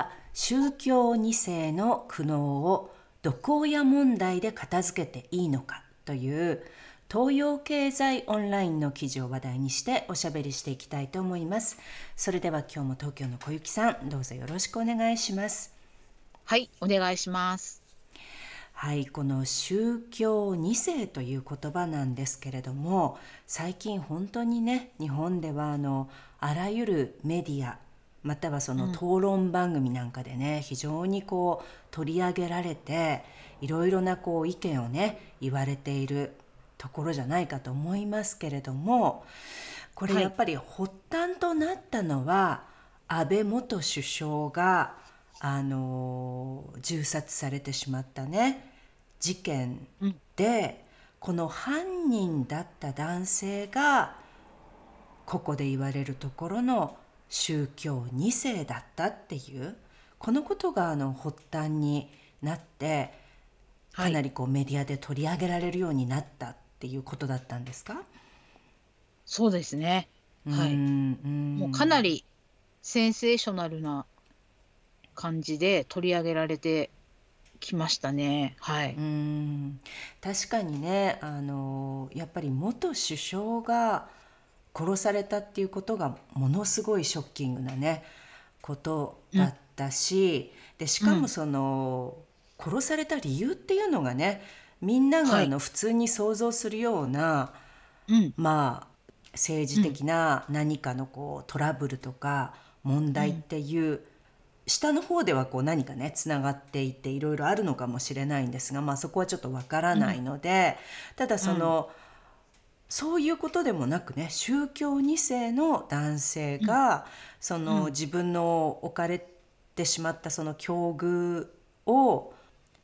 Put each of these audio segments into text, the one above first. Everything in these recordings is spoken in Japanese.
は宗教2世の苦悩を毒親問題で片付けていいのかという東洋経済オンラインの記事を話題にしておしゃべりしていきたいと思います。それでは今日も東京の小雪さん、どうぞよろしくお願いします。はい、お願いします。はい、この宗教2世という言葉なんですけれども、最近本当にね、日本ではあのあらゆるメディアまたはその討論番組なんかでね、うん、非常にこう取り上げられていろいろなこう意見をね言われているところじゃないかと思いますけれどもこれやっぱり発端となったのは、はい、安倍元首相があの銃殺されてしまったね事件で、うん、この犯人だった男性がここで言われるところの宗教2世だったっていうこのことがあの発端になってかなりこうメディアで取り上げられるようになったっていうことだったんですか？そうですね。はい。もうかなりセンセーショナルな感じで取り上げられてきましたね。はい。うん確かにねあのやっぱり元首相が殺されたっていうことがものすごいショッキングなねことだったし、うん、でしかもその、うん、殺された理由っていうのがねみんながあの普通に想像するような、はい、まあ政治的な何かのこうトラブルとか問題っていう、下の方ではこう何かねつながっていていろいろあるのかもしれないんですが、まあ、そこはちょっとわからないので、ただその、そういうことでもなくね宗教2世の男性が、うん、その、自分の置かれてしまったその境遇を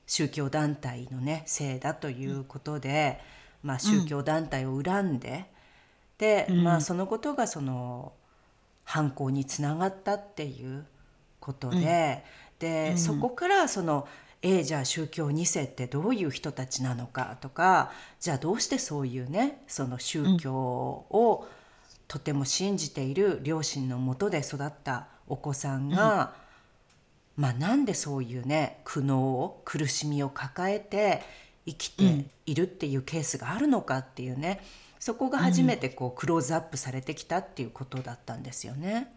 宗教団体のねせいだということで、まあ、宗教団体を恨んで、で、まあ、そのことがその犯行につながったっていうことで、で、そこからそのえー、じゃあ宗教2世ってどういう人たちなのかとかじゃあどうしてそういうねその宗教をとても信じている両親のもとで育ったお子さんが、うん、まあなんでそういうね苦悩を苦しみを抱えて生きているっていうケースがあるのかっていうね、そこが初めてこうクローズアップされてきたっていうことだったんですよね。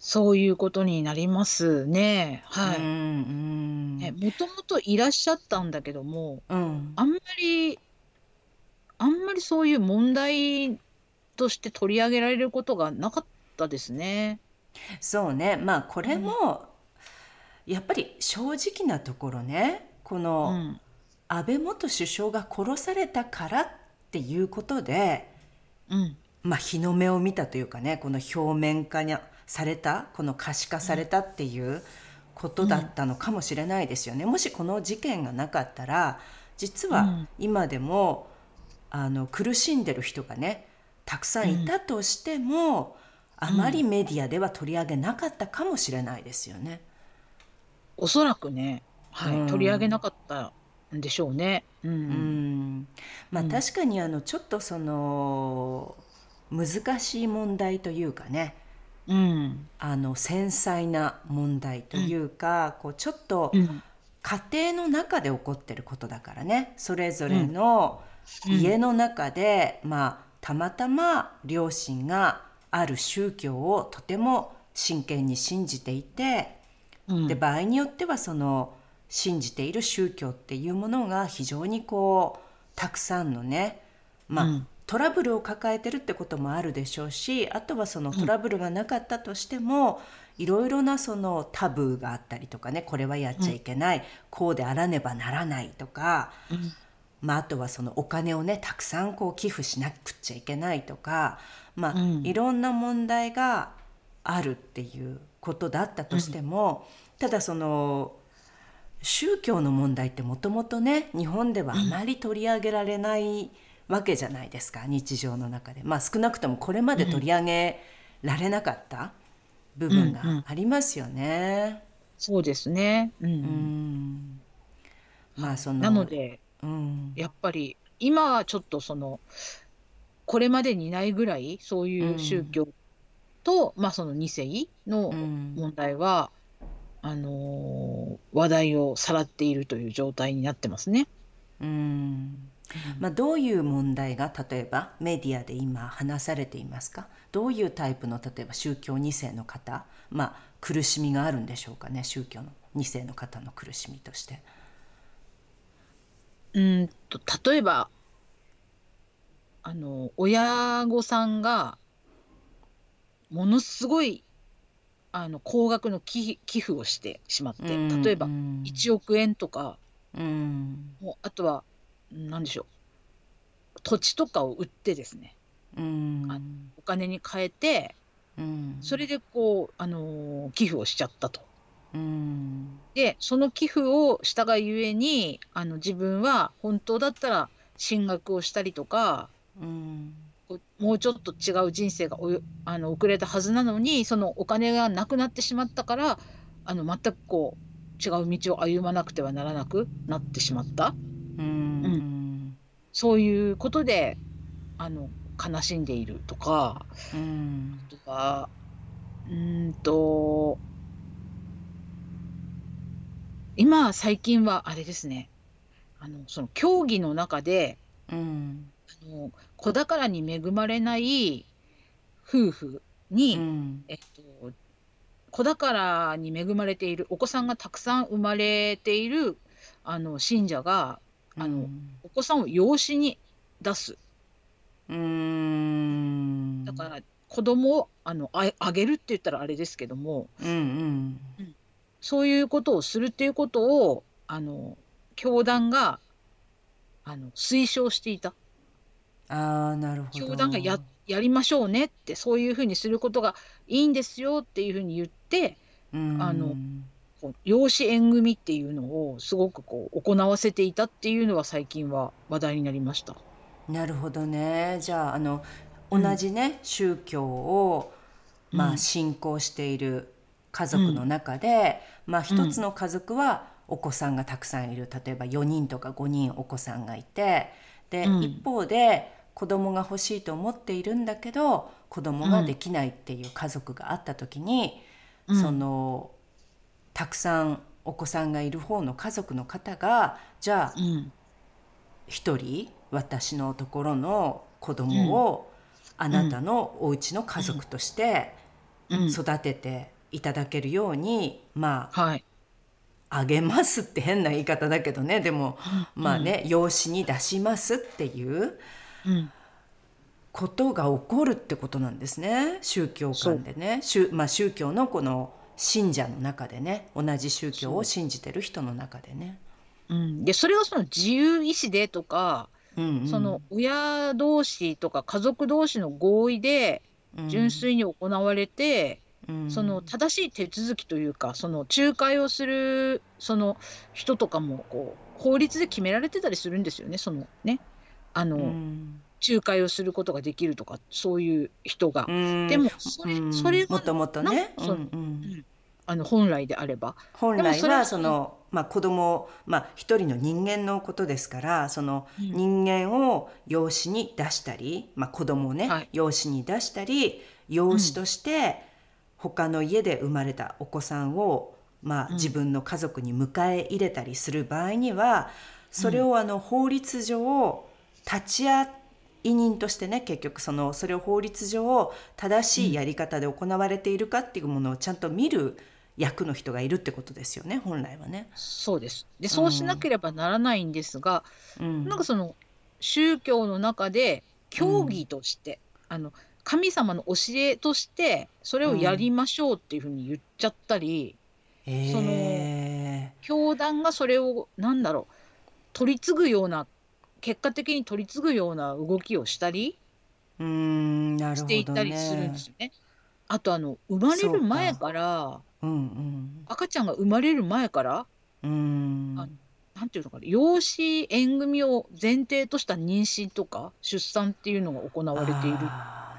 そういうことになりますね。はい。ね、もともといらっしゃったんだけども、うん。あんまりあんまりそういう問題として取り上げられることがなかったですね。そうね。まあこれも、やっぱり正直なところね、この安倍元首相が殺されたからっていうことで、うん。まあ日の目を見たというかね、この表面化にされたこの可視化されたっていうことだったのかもしれないですよね。もしこの事件がなかったら実は今でも、あの苦しんでる人がねたくさんいたとしても、あまりメディアでは取り上げなかったかもしれないですよね。おそらくね、はい、うん、取り上げなかったんでしょうね。うん、うん。まあ、確かにあのちょっとその難しい問題というかねうん、あの繊細な問題というか、うん、こうちょっと家庭の中で起こってることだからね。それぞれの家の中で、まあたまたま両親がある宗教をとても真剣に信じていて、で場合によってはその信じている宗教っていうものが非常にこうたくさんのねまあ、トラブルを抱えてるってこともあるでしょうしあとはそのトラブルがなかったとしても、いろいろなそのタブーがあったりとかねこれはやっちゃいけない、うん、こうであらねばならないとか、うん、まあ、あとはそのお金をねたくさんこう寄付しなくちゃいけないとか、まあ、うん、いろんな問題があるっていうことだったとしても、うん、ただその宗教の問題ってもともとね日本ではあまり取り上げられないわけじゃないですか、うん、日常の中で。まあ、少なくともこれまで取り上げられなかった部分がありますよね。そうですね、うん。まあそのなのでうん、やっぱり今はちょっとそのこれまでにないぐらいそういう宗教と、まあその2世の問題は、あのー話題をさらっているという状態になってますね。うんまあ、どういう問題が例えばメディアで今話されていますか？どういうタイプの例えば宗教2世の方、まあ、苦しみがあるんでしょうかね宗教の2世の方の苦しみとして。うんと、例えば、あの、親御さんが、ものすごい、あの、高額の寄寄付をしてしまって、例えば1億円とか、うん。もうあとは、なんでしょう、土地とかを売ってですね、うあん。お金に換えて、うん。それでこう、あの、寄付をしちゃったと。うん。で、その寄付をしたがゆえに、あの、自分は本当だったら進学をしたりとか、うん。もうちょっと違う人生があの遅れたはずなのに、そのお金がなくなってしまったから、あの、全くこう、違う道を歩まなくてはならなくなってしまった。うん。そういうことで、あの、悲しんでいるとか、うん。あとは、うんと今、最近はあれですね、あの、その競技の中で、うん。あの、子宝に恵まれない夫婦に、うん。えっと、子宝に恵まれているお子さんがたくさん生まれている、あの、信者が、あの、ん。お子さんを養子に出す。うーだから、子供を、あの、ああげるって言ったらあれですけども、うんうん。うん。そういうことをするっていうことを、あの、教団が、あの、推奨していた。ああ、なるほど。教団がや、やりましょうねって、そういうふうにすることがいいんですよっていうふうに言って、あの、養子縁組っていうのをすごくこう行わせていたっていうのは最近は話題になりました。なるほどね。じゃあ、あの、同じね、うん、宗教を、まあ、信仰している家族の中で、まあ一つの家族はお子さんがたくさんいる。例えば4人とか5人お子さんがいてで、一方で子供が欲しいと思っているんだけど子供ができないっていう家族があった時に、そのたくさんお子さんがいる方の家族の方がじゃあ一、人私のところの子供をあなたのお家の家族として育てていただけるようにまあ、はい、あげますって変な言い方だけどね。でも、うん、まあね養子に出しますっていうことが起こるってことなんですね。宗教観でね。宗,、まあ、宗教のこの信者の中でね同じ宗教を信じてる人の中でね。うん、でそれをその自由意志でとか、うんうん、その親同士とか家族同士の合意で純粋に行われて、その正しい手続きというかその仲介をするその人とかもこう法律で決められてたりするんですよねそのね。あの、仲介をすることができるとかそういう人が。でもそれそれはもともとね。そうん。うんあの本来であれば。本来はそのまあ、子供まあ一人の人間のことですからその人間を養子に出したり、まあ、子供をね、はい、養子に出したり養子として他の家で生まれたお子さんを、まあ、自分の家族に迎え入れたりする場合には、それをあの法律上立ち会い人としてね結局そのそれを法律上正しいやり方で行われているかっていうものをちゃんと見る役の人がいるってことですよね本来はね。そうです。でそうしなければならないんですが、うん、なんかその宗教の中で教義として、うん、あの神様の教えとしてそれをやりましょうっていうふうに言っちゃったり、うん、その教団がそれをなんだろう取り継ぐような結果的に取り継ぐような動きをしたりうんなるほど、ね、していたりするんですよね。あとあの生まれる前からうんうん。赤ちゃんが生まれる前から？うん。あなんていうのかな。養子縁組を前提とした妊娠とか出産っていうのが行われている。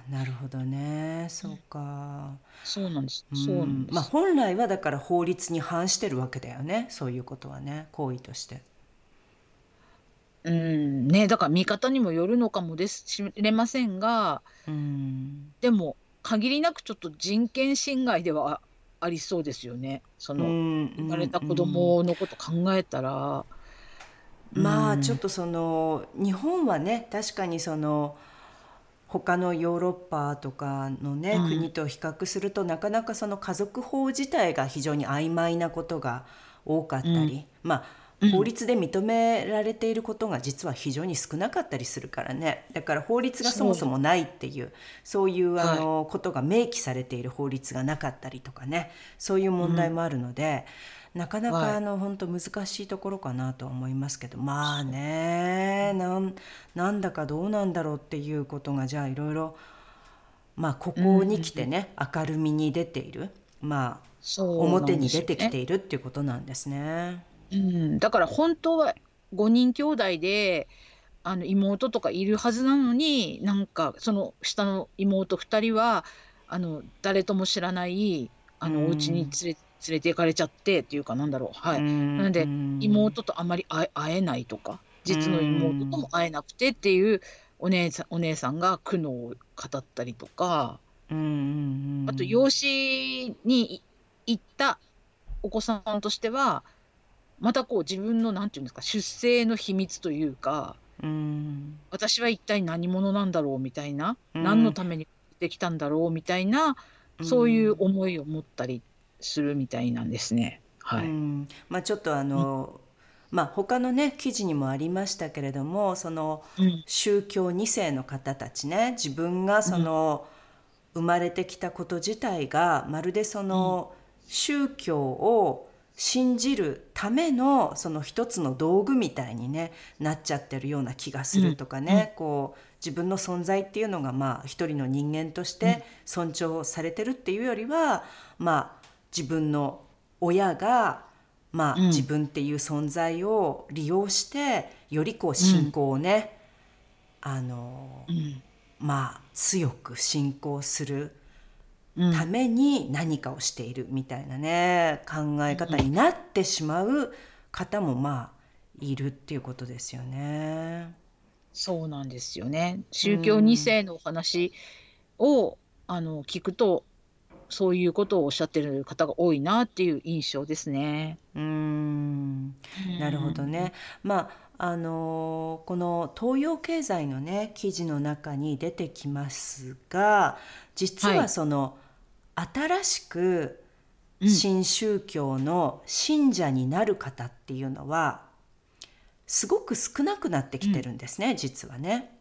なるほどね。そうか、そうなんです。うん。そうなんです。まあ本来はだから法律に反してるわけだよね。そういうことはね。行為として。うん。ねだから見方にもよるのかもですしれませんがうん。でも限りなくちょっと人権侵害ではありそうですよね。その生生まれた子供のこと考えたら。うん。まあちょっとその日本はね確かにその他のヨーロッパとかのね、うん。国と比較するとなかなかその家族法自体が非常に曖昧なことが多かったり、まあうん法律で認められていることが実は非常に少なかったりするからね。だから法律がそもそもないっていうそういうあのことが明記されている法律がなかったりとかね。そういう問題もあるので、なかなはい。かあの本当難しいところかなとは思いますけど。まあねなんなんだかどうなんだろうっていうことがじゃあいろいろまあここに来てね明るみに出ている。まあ表に出てきているっていうことなんですね。うん、だから本当は5人兄弟であの妹とかいるはずなのになんかその下の妹2人はあの誰とも知らないあうん。のお家に連れ連れて行かれちゃってっていうかなんだろう、はい、なので妹とあまり会えないとか実の妹とも会えなくてっていうお姉さんお姉さんが苦悩を語ったりとかあと養子にい行ったお子さんとしてはまたこう自分のなんていうんですか出生の秘密というかうん。私は一体何者なんだろうみたいな、うん。何のためにできたんだろうみたいなそういう思いを持ったりするみたいなんですね。はい、うん。まあ、ちょっとあの、まあ他のね記事にもありましたけれどもそのうん。宗教2世の方たちね自分がその、生まれてきたこと自体がまるでその、宗教を信じるためのその一つの道具みたいに、ね、なっちゃってるような気がするとかね、こう自分の存在っていうのがまあ一人の人間として尊重されてるっていうよりは、まあ自分の親がまあ、うん。自分っていう存在を利用してよりこう信仰をね、あのうんまあ強く信仰するうんために何かをしているみたいなね考え方になってしまう方もまあいるっていうことですよね。そうなんですよね。宗教2世のお話をあの聞くとそういうことをおっしゃってる方が多いなっていう印象ですね。うーんなるほどね。まああのこの東洋経済のね記事の中に出てきますが実ははい。その、新しくうん。新宗教の信者になる方っていうのはすごく少なくなってきてるんですね、実はね。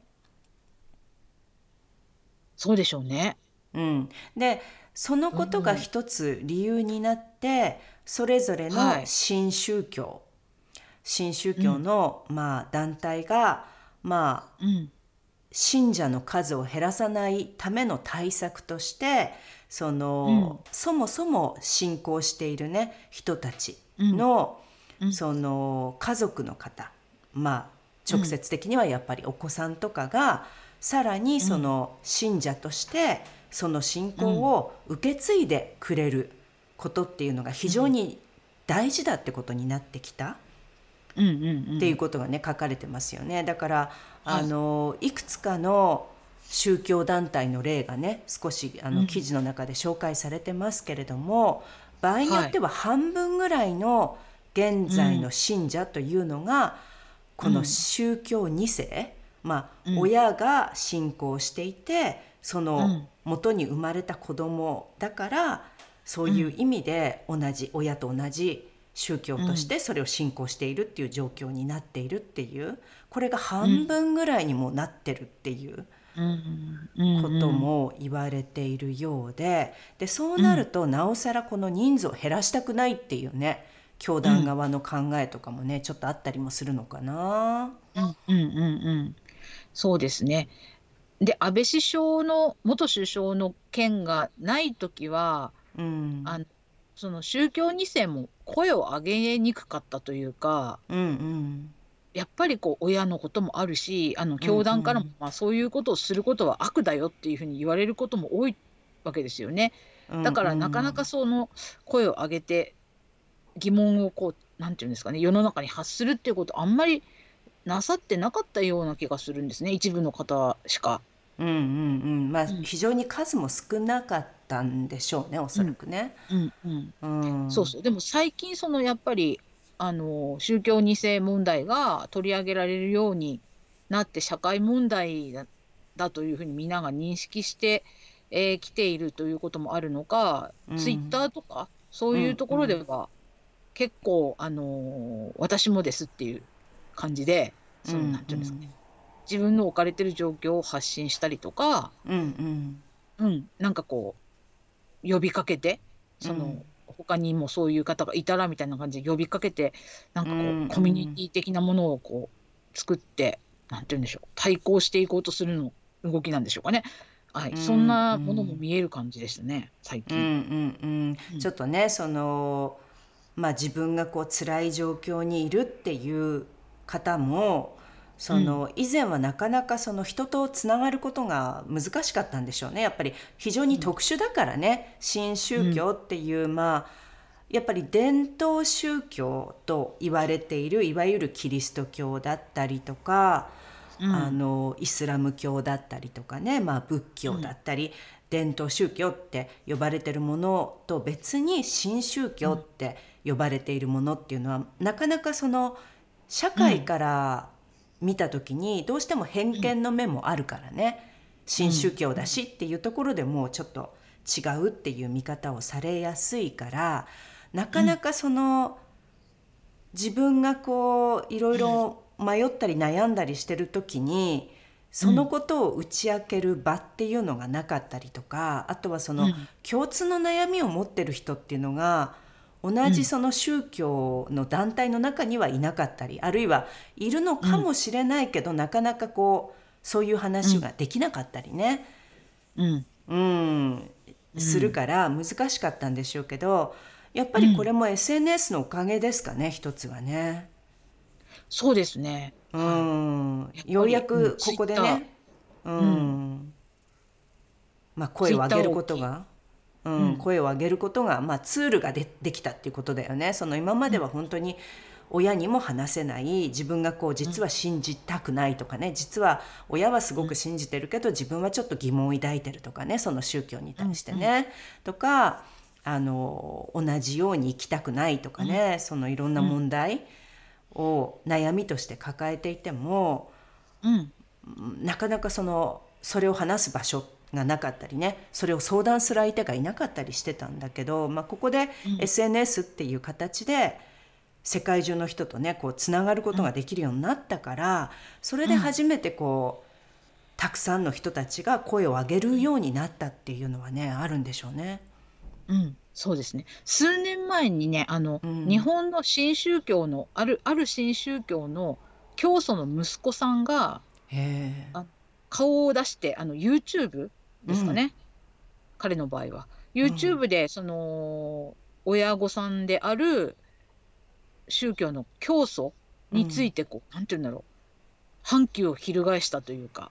そうでしょうね。うん、でそのことが一つ理由になって、それぞれのはい。新宗教、新宗教の、まあ、団体が、まあ、うん信者の数を減らさないための対策としてその、そもそも信仰しているね人たちの、うん。その家族の方まあ直接的にはやっぱりお子さんとかが、さらにその信者としてその信仰を受け継いでくれることっていうのが非常に大事だってことになってきた。うんうんうん。っていうことがね書かれてますよね。だからはい。あのいくつかの宗教団体の例がね少しあうん。の記事の中で紹介されてますけれども、場合によっては半分ぐらいの現在の信者というのが、この宗教2世、まあうん。親が信仰していてそのうん。元に生まれた子供だからそういう意味で同じ親と同じ宗教としてそれを信仰しているっていう状況になっているっていうこれが半分ぐらいにもなってるっていうことも言われているようででそうなるとなおさらこの人数を減らしたくないっていうね教団側の考えとかもね、ちょっとあったりもするのかな。うんうんうんうん。そうですね。で安倍首相の元首相の件がない時は、うん、あのその宗教2世も声を上げにくかったというか、うんうん、やっぱりこう親のこともあるしあの教団からも、まあ、そういうことをすることは悪だよっていうふうに言われることも多いわけですよね。だからなかなかその声を上げて疑問をこうなんていうんですかね世の中に発するっていうことあんまりなさってなかったような気がするんですね一部の方しか。うんうんうん。まあ、非常に数も少なかったんでしょうねおそらくね。うんうんうん、そうそう。でも最近そのやっぱりあの宗教2世問題が取り上げられるようになって社会問題だだというふうにみんなが認識してき、えー、来ているということもあるのか、うん、ツイッターとかそういうところでは、うんうん、結構、あのー、私もですっていう感じで、そのなんていうんですかね、自分の置かれてる状況を発信したりとか、うんうん、うん、なんかこう呼びかけてその、うん、他にもそういう方がいたらみたいな感じで呼びかけてなんかこう、うん、コミュニティ的なものをこう作ってなんて言うんでしょう対抗していこうとするの動きなんでしょうかね。はい、そんなものも見える感じでしたね、最近。うんうん。うん、ちょっとねそのまあ自分がこう辛い状況にいるっていう方もその、以前はなかなかその人とつながることが難しかったんでしょうね。やっぱり非常に特殊だからね、新宗教っていう、まあやっぱり伝統宗教と言われているいわゆるキリスト教だったりとか、うん、あのイスラム教だったりとかね、まあ、仏教だったり、うん、伝統宗教って呼ばれてるものと別に新宗教って呼ばれているものっていうのは、なかなかその社会から見た時にどうしても偏見の目もあるからね、新宗教だしっていうところでもうちょっと違うっていう見方をされやすいからなかなかその、自分がこういろいろ迷ったり悩んだりしてる時にそのことを打ち明ける場っていうのがなかったりとかあとはその共通の悩みを持ってる人っていうのが同じその宗教の団体の中にはいなかったり、あるいはいるのかもしれないけど、なかなかこうそういう話ができなかったりね、うん、うん、するから難しかったんでしょうけどやっぱりこれも SNS のおかげですかね、一つはね。そうですね。うん、ようやくここでね、うん、まあ声を上げることが。うん、声を上げることが、まあ、ツールがでできたっていうことだよね。その今までは本当に親にも話せない自分がこう実は信じたくないとかね。実は親はすごく信じてるけど自分はちょっと疑問を抱いてるとかね。その宗教に対してね。とかあの同じように生きたくないとかね、そのいろんな問題を悩みとして抱えていても、うん、なかなかそのそれを話す場所がなかったりねそれを相談する相手がいなかったりしてたんだけど、まあ、ここで SNS っていう形で世界中の人とねこうつながることができるようになったからそれで初めてこうたくさんの人たちが声を上げるようになったっていうのはねあるんでしょうね。うん、そうですね。数年前にね、あの、うん、日本の新宗教のあるある新宗教の教祖の息子さんが顔を出してあの YouTube ですかね、うん、彼の場合は。YouTube でその親御さんである宗教の教祖についてこう、うん、なんて言うんだろう。反旗を翻したというか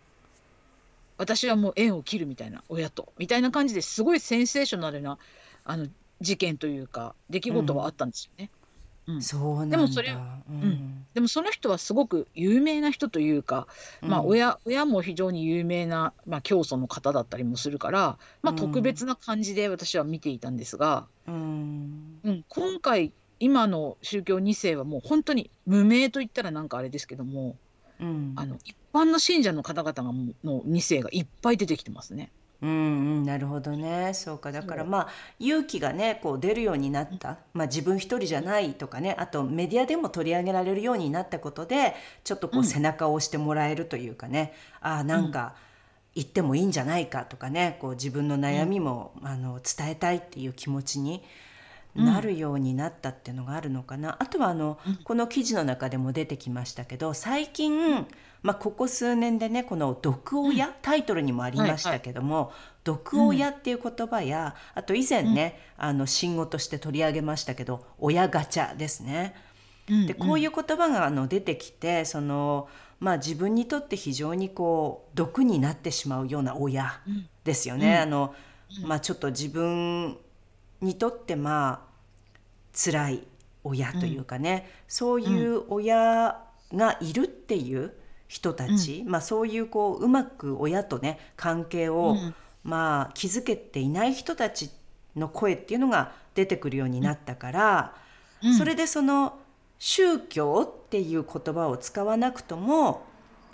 私はもう縁を切るみたいな親と。みたいな感じですごいセンセーショナルなあの事件というか出来事はあったんですよね。うん、そうでもそれ、うん、でもその人はすごく有名な人というか、まあ親親も非常に有名な、まあ、教祖の方だったりもするから、まあ、特別な感じで私は見ていたんですが、うん、うん、今回今の宗教2世はもう本当に無名といったらなんかあれですけども、うん、あの一般の信者の方々がの2世がいっぱい出てきてますね。うんうん、なるほどね。そうか。だからまあ勇気がねこう出るようになった、まあ、自分一人じゃないとかね。あとメディアでも取り上げられるようになったことでちょっとこう背中を押してもらえるというかね、ああなんか言ってもいいんじゃないかとかね。こう自分の悩みも、あの伝えたいっていう気持ちになるようになったっていうのがあるのかな、あとはあの、この記事の中でも出てきましたけど最近、まあ、ここ数年でねこの「毒親」タイトルにもありましたけども、はいはい、毒親っていう言葉や、あと以前ね、あの信号として取り上げましたけど親ガチャですね。でこういう言葉があの出てきてそのまあ、自分にとって非常にこう毒になってしまうような親ですよね。あのまあ、ちょっと自分にとってまあ辛い親というかね、うん、そういう親がいるっていう人たち、うん、まあ、そういうこううまく親とね関係を、うん、まあ、築けていない人たちの声っていうのが出てくるようになったから、それでその宗教っていう言葉を使わなくとも、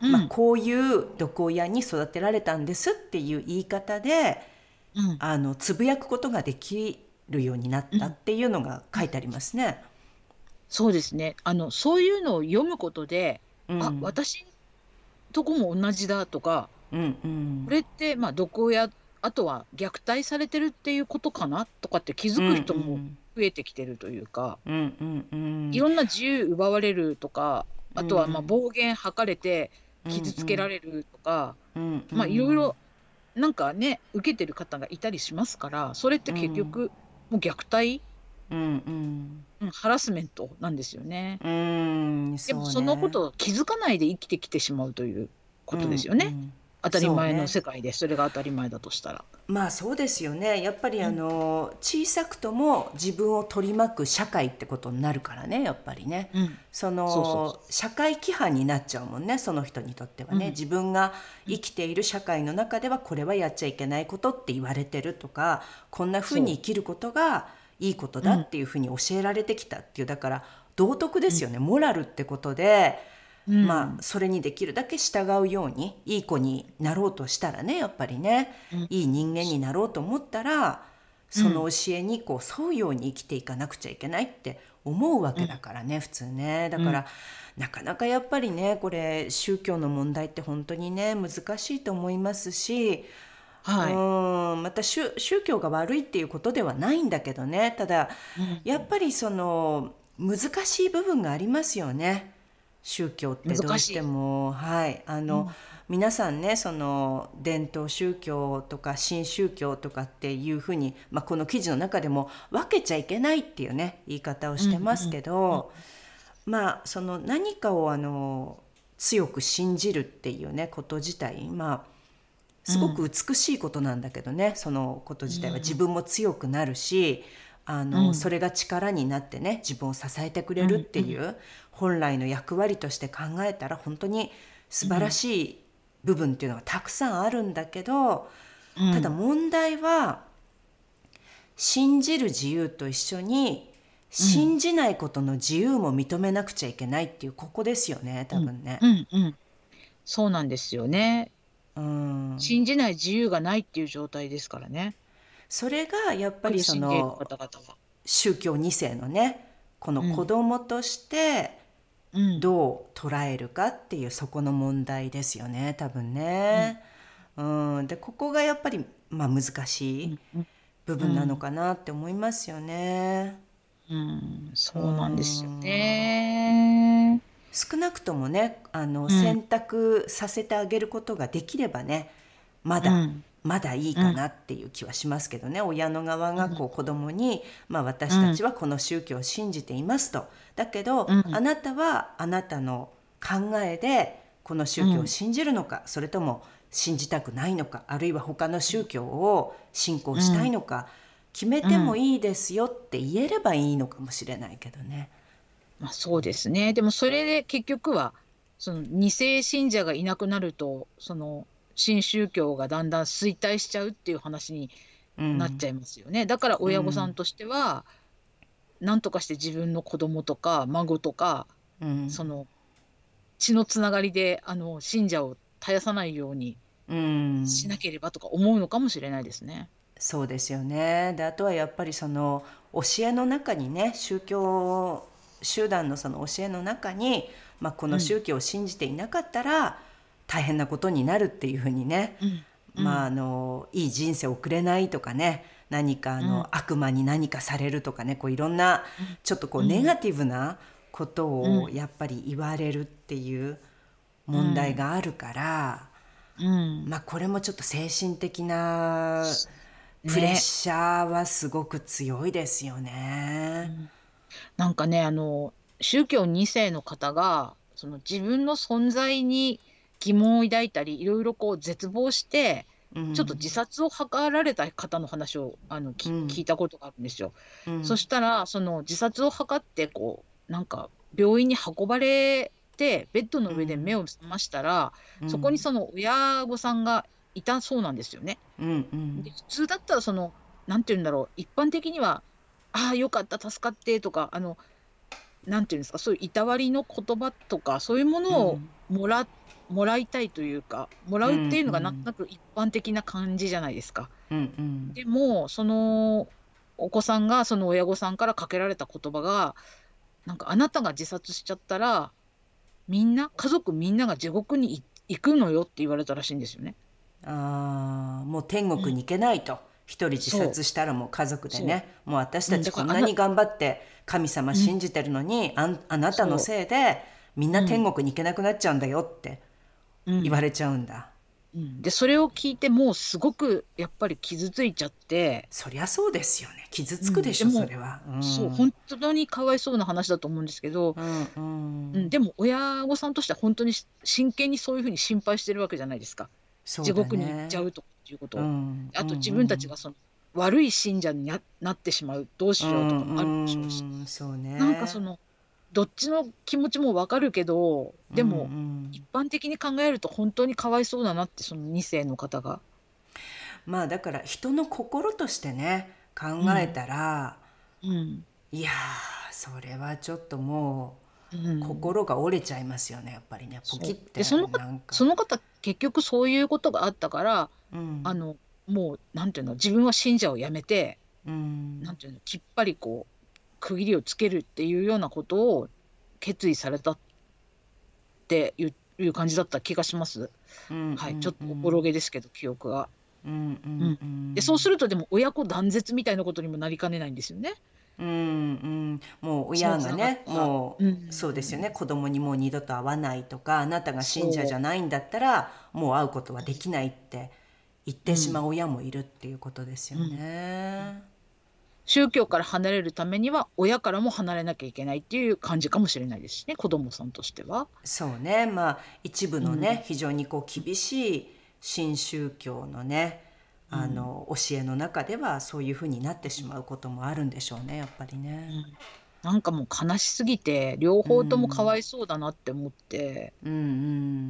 まあ、こういう毒親に育てられたんですっていう言い方で、あのつぶやくことができるようになったっていうのが書いてありますね。そうですね。あの、そういうのを読むことで、うん、あ、私とこも同じだとか、うんうん、これって、まあ、毒親、あとは虐待されてるっていうことかなとかって気づく人も増えてきてるというか、うんうんうん、いろんな自由奪われるとか、あとはまあ暴言吐かれて傷つけられるとか、うんうん、まあいろいろなんかね受けてる方がいたりしますからそれって結局、もう虐待、うんうん、ハラスメントなんですよね。うんでもそのことを気づかないで生きてきてしまうということですよね。うんうん当たり前の世界でそれが当たり前だとしたら。まあそうですよね。やっぱりあの、うん、小さくとも自分を取り巻く社会ってことになるからねやっぱりね、うん、その社会規範になっちゃうもんねその人にとってはね、うん、自分が生きている社会の中ではこれはやっちゃいけないことって言われてるとかこんなふうに生きることがいいことだっていうふうに教えられてきたっていうだから道徳ですよね、モラルってことで。まあそれにできるだけ従うようにいい子になろうとしたらねやっぱりね、うん、いい人間になろうと思ったらその教えにこう沿うように生きていかなくちゃいけないって思うわけだからね、普通ね。だから、なかなかやっぱりねこれ宗教の問題って本当にね難しいと思いますしはい、うん。また宗教が悪いっていうことではないんだけどね。ただ、うん、やっぱりその難しい部分がありますよね。宗教ってどうしてもはい。あの、うん、皆さんねその伝統宗教とか新宗教とかっていうふうに、まあ、この記事の中でも分けちゃいけないっていうね言い方をしてますけど、まあその何かをあの強く信じるっていうねこと自体まあすごく美しいことなんだけどね、うん、そのこと自体は。自分も強くなるし、あの、うん、それが力になってね自分を支えてくれるっていう、本来の役割として考えたら本当に素晴らしい部分っていうのがたくさんあるんだけど、うん、ただ問題は信じる自由と一緒に信じないことの自由も認めなくちゃいけないっていうここですよね多分ね。うんうん、そうなんですよね。うん、信じない自由がないっていう状態ですからね。それがやっぱりその宗教2世のねこの子供としてどう捉えるかっていうそこの問題ですよね多分ね。うん、うん、でここがやっぱり、まあ、難しい部分なのかなって思いますよね。うん、うん、そうなんですよね。少なくともねあの、選択させてあげることができればねまだまだいいかなっていう気はしますけどね、うん、親の側がこう子供に、まあ、私たちはこの宗教を信じていますと。だけど、うん、あなたはあなたの考えでこの宗教を信じるのか、それとも信じたくないのかあるいは他の宗教を信仰したいのか、決めてもいいですよって言えればいいのかもしれないけどね。まあ、そうですね。でもそれで結局はその二世信者がいなくなるとその新宗教がだんだん衰退しちゃうっていう話になっちゃいますよね。うん、だから親御さんとしては、うん、何とかして自分の子供とか孫とか、うん、その血のつながりであの信者を絶やさないようにしなければとか思うのかもしれないですね。そうですよね。であとはやっぱりその教えの中にね宗教集団のその教えの中に、まあ、この宗教を信じていなかったら、大変なことになるっていうふうにね、うん、まああのいい人生送れないとかね。何かあの、悪魔に何かされるとかね。こういろんなちょっとこうネガティブなことをやっぱり言われるっていう問題があるから、まあこれもちょっと精神的なプレッシャーはすごく強いですよね。ねなんかねあの宗教2世の方がその自分の存在に疑問を抱いたりいろいろこう絶望してちょっと自殺を図られた方の話をあの、うん、聞いたことがあるんですよ。うん、そしたらその自殺を図ってこうなんか病院に運ばれてベッドの上で目を覚ましたら、うん、そこにその親御さんがいたそうなんですよね。うんうん、で普通だったらそのなんて言うんだろう一般的には「ああよかった助かって」とかあのなんていうんですかそういういたわりの言葉とかそういうものをもら,、もらいたいというかもらうっていうのがなんとなく一般的な感じじゃないですか。うんうん、でもそのお子さんがその親御さんからかけられた言葉がなんかあなたが自殺しちゃったらみんな家族みんなが地獄に行くのよって言われたらしいんですよね。ああもう天国に行けないと。一人自殺したらもう家族でねもう私たちこんなに頑張って神様信じてるのに、うん、ああなたのせいでみんな天国に行けなくなっちゃうんだよって言われちゃうんだ。うん、でそれを聞いてもうすごくやっぱり傷ついちゃって。そりゃそうですよね。傷つくでしょ、うん、それは、うん、そう本当にかわいそうな話だと思うんですけど、うんうん、でも親御さんとしては本当に真剣にそういうふうに心配してるわけじゃないですか、ね、地獄に行っちゃうということ、うん、あと自分たちがその悪い信者になってしまう。どうしようとかもあるでしょうし、うね、なんかそのどっちの気持ちもわかるけどでも、一般的に考えると本当にかわいそうだなってその2世の方が。まあだから人の心としてね考えたら、うん、うん、いやそれはちょっともう、うん、心が折れちゃいますよねやっぱりね。ポキって。そのその方結局そういうことがあったから、うん、あのもうなんていうの自分は信者をやめて、うん、なんていうのきっぱりこう区切りをつけるっていうようなことを決意されたっていういう感じだった気がします。うん。うんうん、はい、ちょっとおぼろげですけど記憶が。うん。うん。うん、でそうするとでも親子断絶みたいなことにもなりかねないんですよね。うんうん、もう親がねもう、うん、そうですよね。子供にもう二度と会わないとかあなたが信者じゃないんだったらもう会うことはできないって言ってしまう親もいるっていうことですよね。うん。宗教から離れるためには親からも離れなきゃいけないっていう感じかもしれないですしね子どもさんとしては。そうね。まあ一部のね、うん、非常にこう厳しい新宗教のねあの、教えの中ではそういうふうになってしまうこともあるんでしょうねやっぱりね。うんなんかもう悲しすぎて両方ともかわいそうだなって思って、うん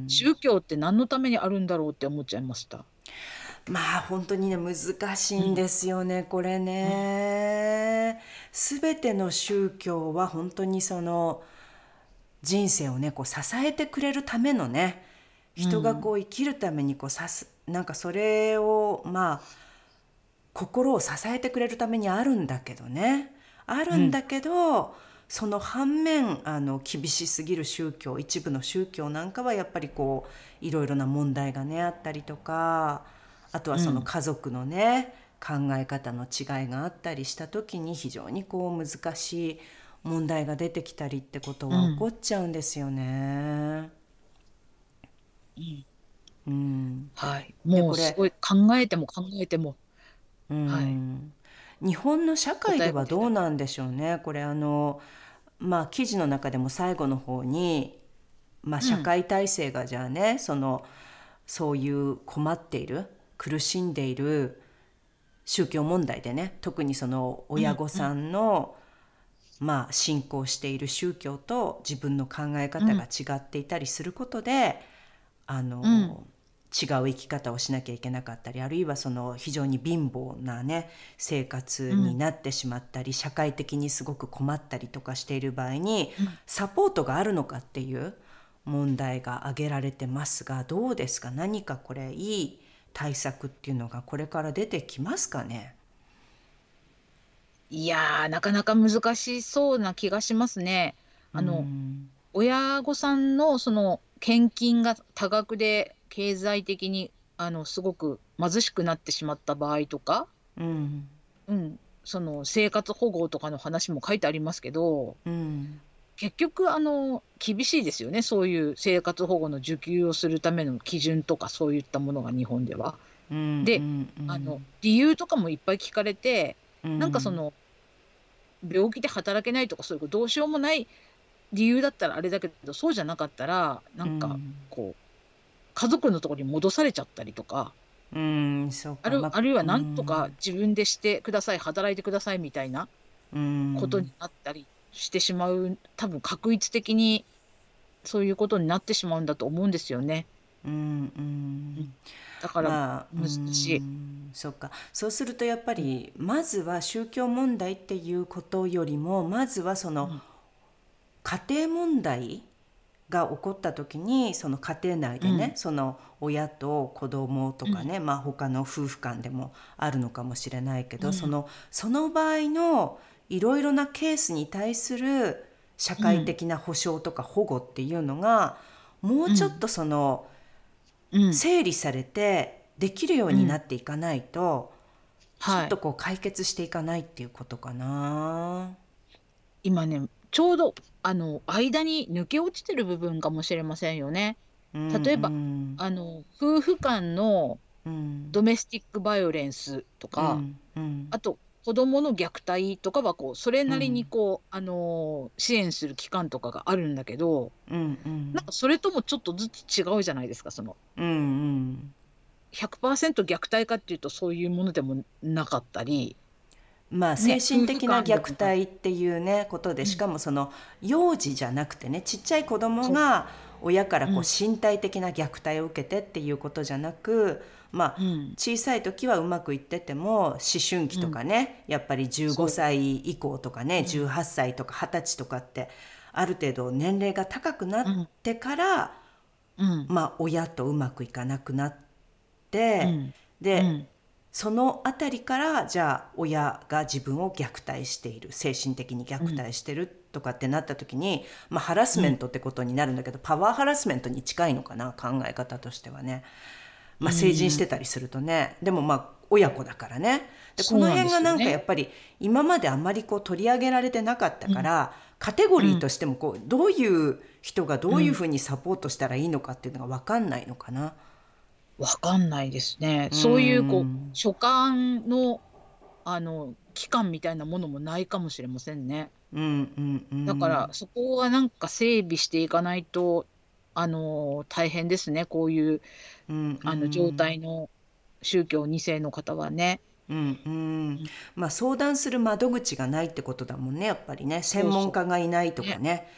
うん、宗教って何のためにあるんだろうって思っちゃいました。まあ本当にね難しいんですよね、うん、これね。すべての宗教は本当にその人生をねこう支えてくれるためのね人がこう生きるためにこうさすなんかそれをまあ心を支えてくれるためにあるんだけどねあるんだけど、うん、その反面あの厳しすぎる宗教一部の宗教なんかはやっぱりこういろいろな問題がねあったりとか。あとはその家族のね、うん、考え方の違いがあったりした時に非常にこう難しい問題が出てきたりってことは起こっちゃうんですよね。うん、うん、はい、もうすごい考えても考えても、うん、はい、日本の社会ではどうなんでしょうね。これあのまあ記事の中でも最後の方に、まあ、社会体制がじゃあね、うん、そのそういう困っている苦しんでいる宗教問題でね特にその親御さんの、うん、まあ信仰している宗教と自分の考え方が違っていたりすることで、うん、あの、うん、違う生き方をしなきゃいけなかったりあるいはその非常に貧乏なね生活になってしまったり、社会的にすごく困ったりとかしている場合に、サポートがあるのかっていう問題が挙げられてますがどうですか？何かこれいい対策っていうのがこれから出てきますかね？いやなかなか難しそうな気がしますね。あの、うん、親御さんのその献金が多額で経済的にあのすごく貧しくなってしまった場合とか、うん、うん、その生活保護とかの話も書いてありますけど、うん、結局あの厳しいですよね。そういう生活保護の受給をするための基準とかそういったものが日本では。うん、で、うん。うん、あの理由とかもいっぱい聞かれて、うん、なんかその病気で働けないとかそういうどうしようもない理由だったらあれだけどそうじゃなかったらなんかこう、家族のところに戻されちゃったりとか。うんそうあるあるいはなんとか自分でしてください、働いてくださいみたいなことになったりしてしまう多分確一的にそういうことになってしまうんだと思うんですよね。うんうん、だから難しい、まあ、そうか。そうするとやっぱりまずは宗教問題っていうことよりもまずはその家庭問題が起こった時にその家庭内でね、うん、その親と子供とかね、うん、まあ他の夫婦間でもあるのかもしれないけど、うん、そのその場合のいろいろなケースに対する社会的な保障とか保護っていうのが、もうちょっとその、整理されてできるようになっていかないと、ちょっとこう解決していかないっていうことかな。今ねちょうどあの間に抜け落ちてる部分かもしれませんよね。例えば、うん。あの夫婦間のドメスティックバイオレンスとか、うんうん、あと子どもの虐待とかはこうそれなりにこう、うん、あの支援する機関とかがあるんだけど、うんうん、なんかそれともちょっとずつ違うじゃないですかその、うんうん、100%虐待かっていうとそういうものでもなかったり。まあ、精神的な虐待っていうねことでしかもその幼児じゃなくてねちっちゃい子供が親からこう身体的な虐待を受けてっていうことじゃなくまあ、うん、小さい時はうまくいってても思春期とかね、うん、やっぱり15歳以降とかね、う。ん、18歳とか20歳とかってある程度年齢が高くなってから、まあ親とうまくいかなくなって、で、その辺りからじゃあ親が自分を虐待している精神的に虐待してるとかってなった時に、まあ、ハラスメントってことになるんだけど、パワーハラスメントに近いのかな考え方としてはね。まあ、成人してたりするとね、でもまあ親子だからね。でこの辺がなんかやっぱり今まであんまりこう取り上げられてなかったから、カテゴリーとしてもこうどういう人がどういうふうにサポートしたらいいのかっていうのが分かんないのかな。分かんないですね。そういうこう所管のあの期間みたいなものもないかもしれませんね。うんうんうん、だからそこはなんか整備していかないとあの大変ですね。こういう、うんあの状態の宗教2世の方はね。うんうん。まあ、相談する窓口がないってことだもんねやっぱりね。専門家がいないとかね。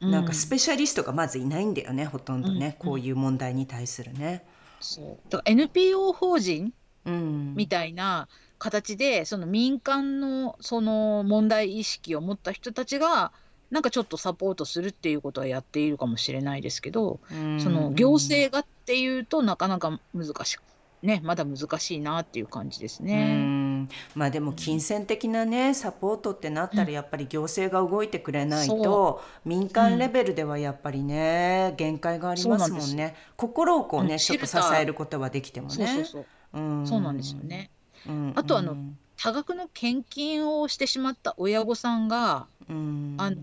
なんかスペシャリストがまずいないんだよねほとんどね、うん、こういう問題に対するね。そう。だから NPO 法人みたいな形で、その民間のその問題意識を持った人たちがなんかちょっとサポートするっていうことはやっているかもしれないですけど、その行政がっていうとなかなか難しくねまだ難しいなっていう感じですね。まあでも金銭的なねサポートってなったらやっぱり行政が動いてくれないと、民間レベルではやっぱりね限界がありますもんね。心をこうね、ちょっと支えることはできてもね。そうそうそう。そうなんですよね。あとあの多額の献金をしてしまった親御さんが、あの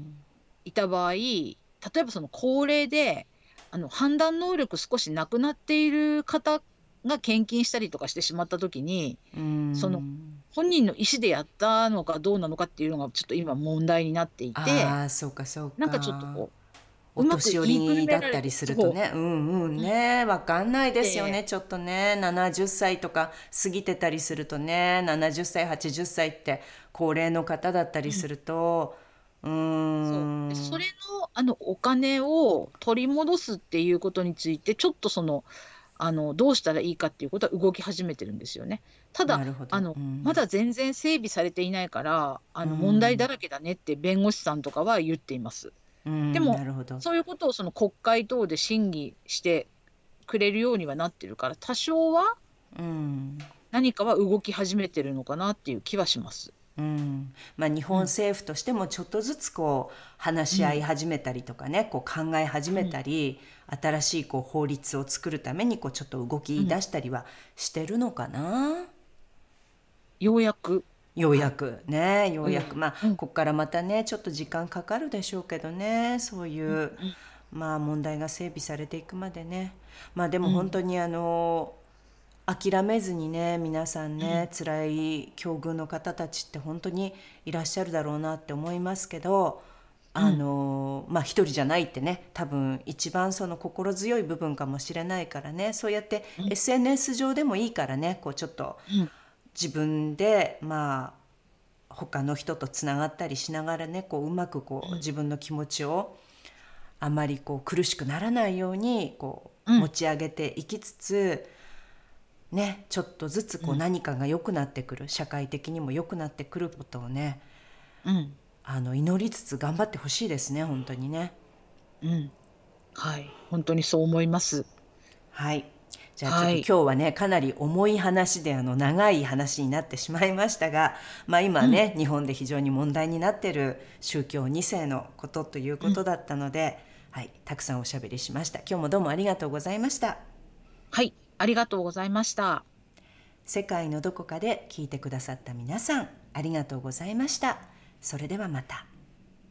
いた場合例えばその高齢であの判断能力少しなくなっている方が献金したりとかしてしまった時に、その本人の意思でやったのかどうなのかっていうのがちょっと今問題になっていてあそうかそうか。なんかちょっとこうお年寄りだったりするとね。うんうんね。分かんないですよね、ちょっとね。70歳とか過ぎてたりするとね。70歳80歳って高齢の方だったりすると、うん、そそれのあのお金を取り戻すっていうことについてちょっとそのあのどうしたらいいかっていうことは動き始めてるんですよね。ただあの、うん、まだ全然整備されていないからあの問題だらけだねって弁護士さんとかは言っています。でもそういうことをその国会等で審議してくれるようにはなってるから多少は何かは動き始めてるのかなっていう気はします。うん。まあ、日本政府としてもちょっとずつこう話し合い始めたりとかね、こう考え始めたり、新しいこう法律を作るためにこうちょっと動き出したりはしてるのかな、ようやく。ようやく。ねようやく、まあ、ここからまたねちょっと時間かかるでしょうけどねそういう、まあ問題が整備されていくまでね。まあでも本当にあの、諦めずにね皆さんね、うん、辛い境遇の方たちって本当にいらっしゃるだろうなって思いますけどあの、うん、まあ一人じゃないってね多分一番その心強い部分かもしれないからねそうやって SNS 上でもいいからねこうちょっと自分でまあ他の人とつながったりしながらねこううまくこう自分の気持ちをあまりこう苦しくならないようにこう持ち上げていきつつ、ね、ちょっとずつこう何かが良くなってくる、うん、社会的にも良くなってくることをね、うん、あの祈りつつ頑張ってほしいですね本当にね。うん、はい。本当にそう思います。はい。じゃあちょっと今日はね、はい、かなり重い話であの長い話になってしまいましたが、まあ、今ね、うん、日本で非常に問題になってる宗教2世のことということだったので、うん、はい、たくさんおしゃべりしました。今日もどうもありがとうございました。はいありがとうございました。世界のどこかで聞いてくださった皆さん、ありがとうございました。それではまた。